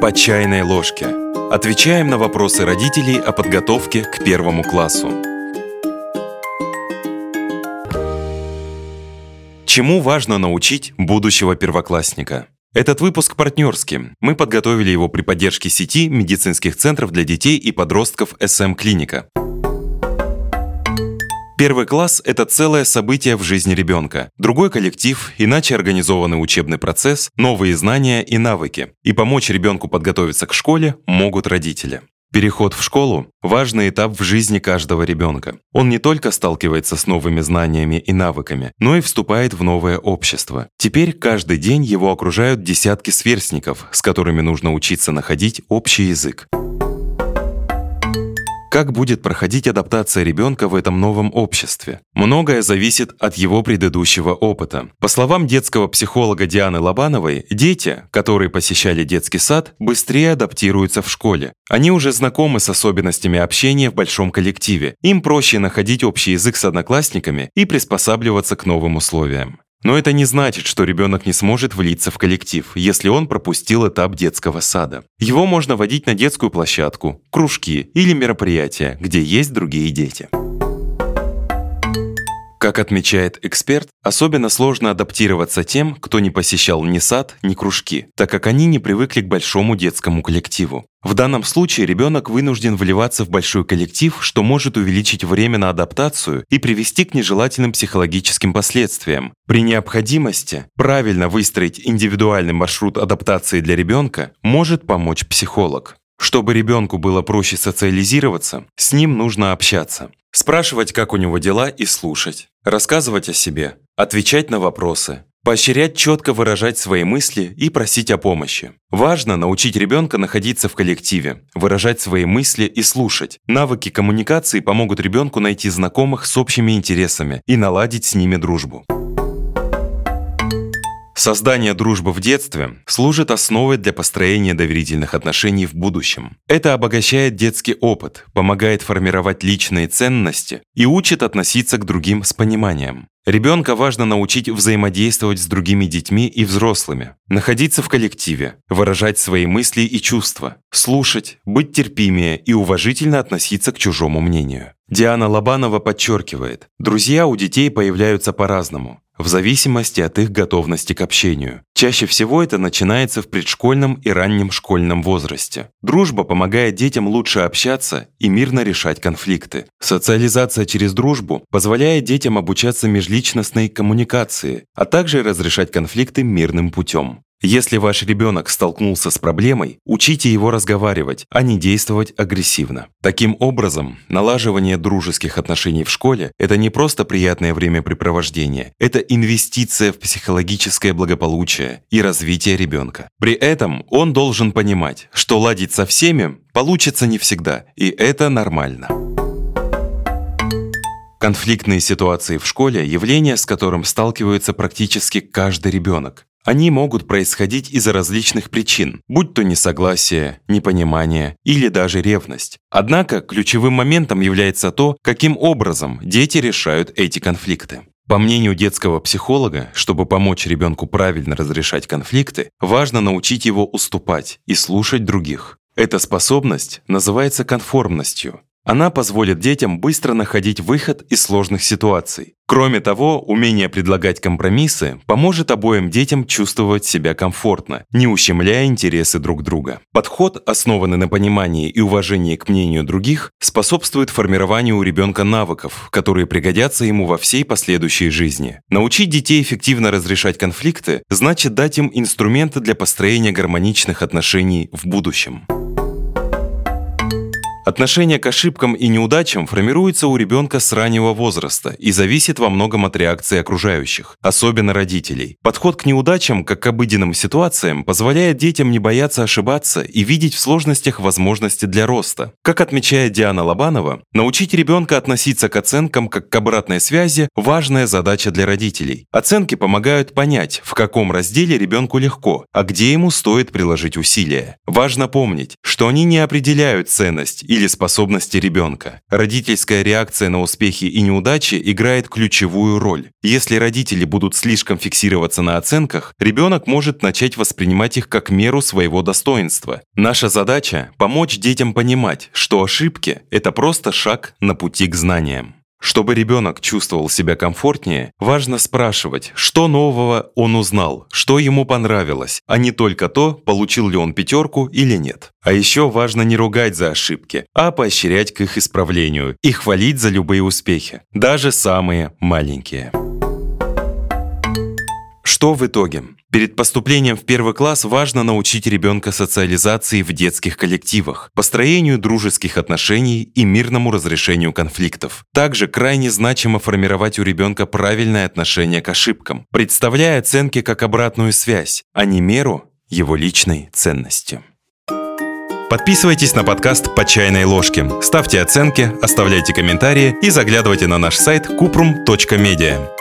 По чайной ложке. Отвечаем на вопросы родителей о подготовке к первому классу. Чему важно научить будущего первоклассника? Этот выпуск партнерский. Мы подготовили его при поддержке сети медицинских центров для детей и подростков СМ Клиника. Первый класс – это целое событие в жизни ребенка. Другой коллектив, иначе организованный учебный процесс, новые знания и навыки. И помочь ребенку подготовиться к школе могут родители. Переход в школу – важный этап в жизни каждого ребенка. Он не только сталкивается с новыми знаниями и навыками, но и вступает в новое общество. Теперь каждый день его окружают десятки сверстников, с которыми нужно учиться находить общий язык. Как будет проходить адаптация ребенка в этом новом обществе? Многое зависит от его предыдущего опыта. По словам детского психолога Дианы Лобановой, дети, которые посещали детский сад, быстрее адаптируются в школе. Они уже знакомы с особенностями общения в большом коллективе. Им проще находить общий язык с одноклассниками и приспосабливаться к новым условиям. Но это не значит, что ребенок не сможет влиться в коллектив, если он пропустил этап детского сада. Его можно водить на детскую площадку, кружки или мероприятия, где есть другие дети. Как отмечает эксперт, особенно сложно адаптироваться тем, кто не посещал ни сад, ни кружки, так как они не привыкли к большому детскому коллективу. В данном случае ребенок вынужден вливаться в большой коллектив, что может увеличить время на адаптацию и привести к нежелательным психологическим последствиям. При необходимости правильно выстроить индивидуальный маршрут адаптации для ребенка может помочь психолог. Чтобы ребенку было проще социализироваться, с ним нужно общаться. Спрашивать, как у него дела, и слушать. Рассказывать о себе. Отвечать на вопросы. Поощрять четко выражать свои мысли и просить о помощи. Важно научить ребенка находиться в коллективе, выражать свои мысли и слушать. Навыки коммуникации помогут ребенку найти знакомых с общими интересами и наладить с ними дружбу. Создание дружбы в детстве служит основой для построения доверительных отношений в будущем. Это обогащает детский опыт, помогает формировать личные ценности и учит относиться к другим с пониманием. Ребенка важно научить взаимодействовать с другими детьми и взрослыми, находиться в коллективе, выражать свои мысли и чувства, слушать, быть терпимее и уважительно относиться к чужому мнению. Диана Лобанова подчеркивает, друзья у детей появляются по-разному в зависимости от их готовности к общению. Чаще всего это начинается в предшкольном и раннем школьном возрасте. Дружба помогает детям лучше общаться и мирно решать конфликты. Социализация через дружбу позволяет детям обучаться межличностной коммуникации, а также разрешать конфликты мирным путем. Если ваш ребенок столкнулся с проблемой, учите его разговаривать, а не действовать агрессивно. Таким образом, налаживание дружеских отношений в школе – это не просто приятное времяпрепровождение, это инвестиция в психологическое благополучие и развитие ребенка. При этом он должен понимать, что ладить со всеми получится не всегда, и это нормально. Конфликтные ситуации в школе – явление, с которым сталкивается практически каждый ребенок. Они могут происходить из-за различных причин, будь то несогласие, непонимание или даже ревность. Однако ключевым моментом является то, каким образом дети решают эти конфликты. По мнению детского психолога, чтобы помочь ребенку правильно разрешать конфликты, важно научить его уступать и слушать других. Эта способность называется конформностью она позволит детям быстро находить выход из сложных ситуаций. Кроме того, умение предлагать компромиссы поможет обоим детям чувствовать себя комфортно, не ущемляя интересы друг друга. Подход, основанный на понимании и уважении к мнению других, способствует формированию у ребенка навыков, которые пригодятся ему во всей последующей жизни. Научить детей эффективно разрешать конфликты значит дать им инструменты для построения гармоничных отношений в будущем. Отношение к ошибкам и неудачам формируется у ребенка с раннего возраста и зависит во многом от реакции окружающих, особенно родителей. Подход к неудачам, как к обыденным ситуациям, позволяет детям не бояться ошибаться и видеть в сложностях возможности для роста. Как отмечает Диана Лобанова, научить ребенка относиться к оценкам как к обратной связи – важная задача для родителей. Оценки помогают понять, в каком разделе ребенку легко, а где ему стоит приложить усилия. Важно помнить, что они не определяют ценность или или способности ребенка. Родительская реакция на успехи и неудачи играет ключевую роль. Если родители будут слишком фиксироваться на оценках, ребенок может начать воспринимать их как меру своего достоинства. Наша задача – помочь детям понимать, что ошибки – это просто шаг на пути к знаниям. Чтобы ребенок чувствовал себя комфортнее, важно спрашивать, что нового он узнал, что ему понравилось, а не только то, получил ли он пятерку или нет. А еще важно не ругать за ошибки, а поощрять к их исправлению и хвалить за любые успехи, даже самые маленькие. Что в итоге? Перед поступлением в первый класс важно научить ребенка социализации в детских коллективах, построению дружеских отношений и мирному разрешению конфликтов. Также крайне значимо формировать у ребенка правильное отношение к ошибкам, представляя оценки как обратную связь, а не меру его личной ценности. Подписывайтесь на подкаст «По чайной ложке», ставьте оценки, оставляйте комментарии и заглядывайте на наш сайт kuprum.media.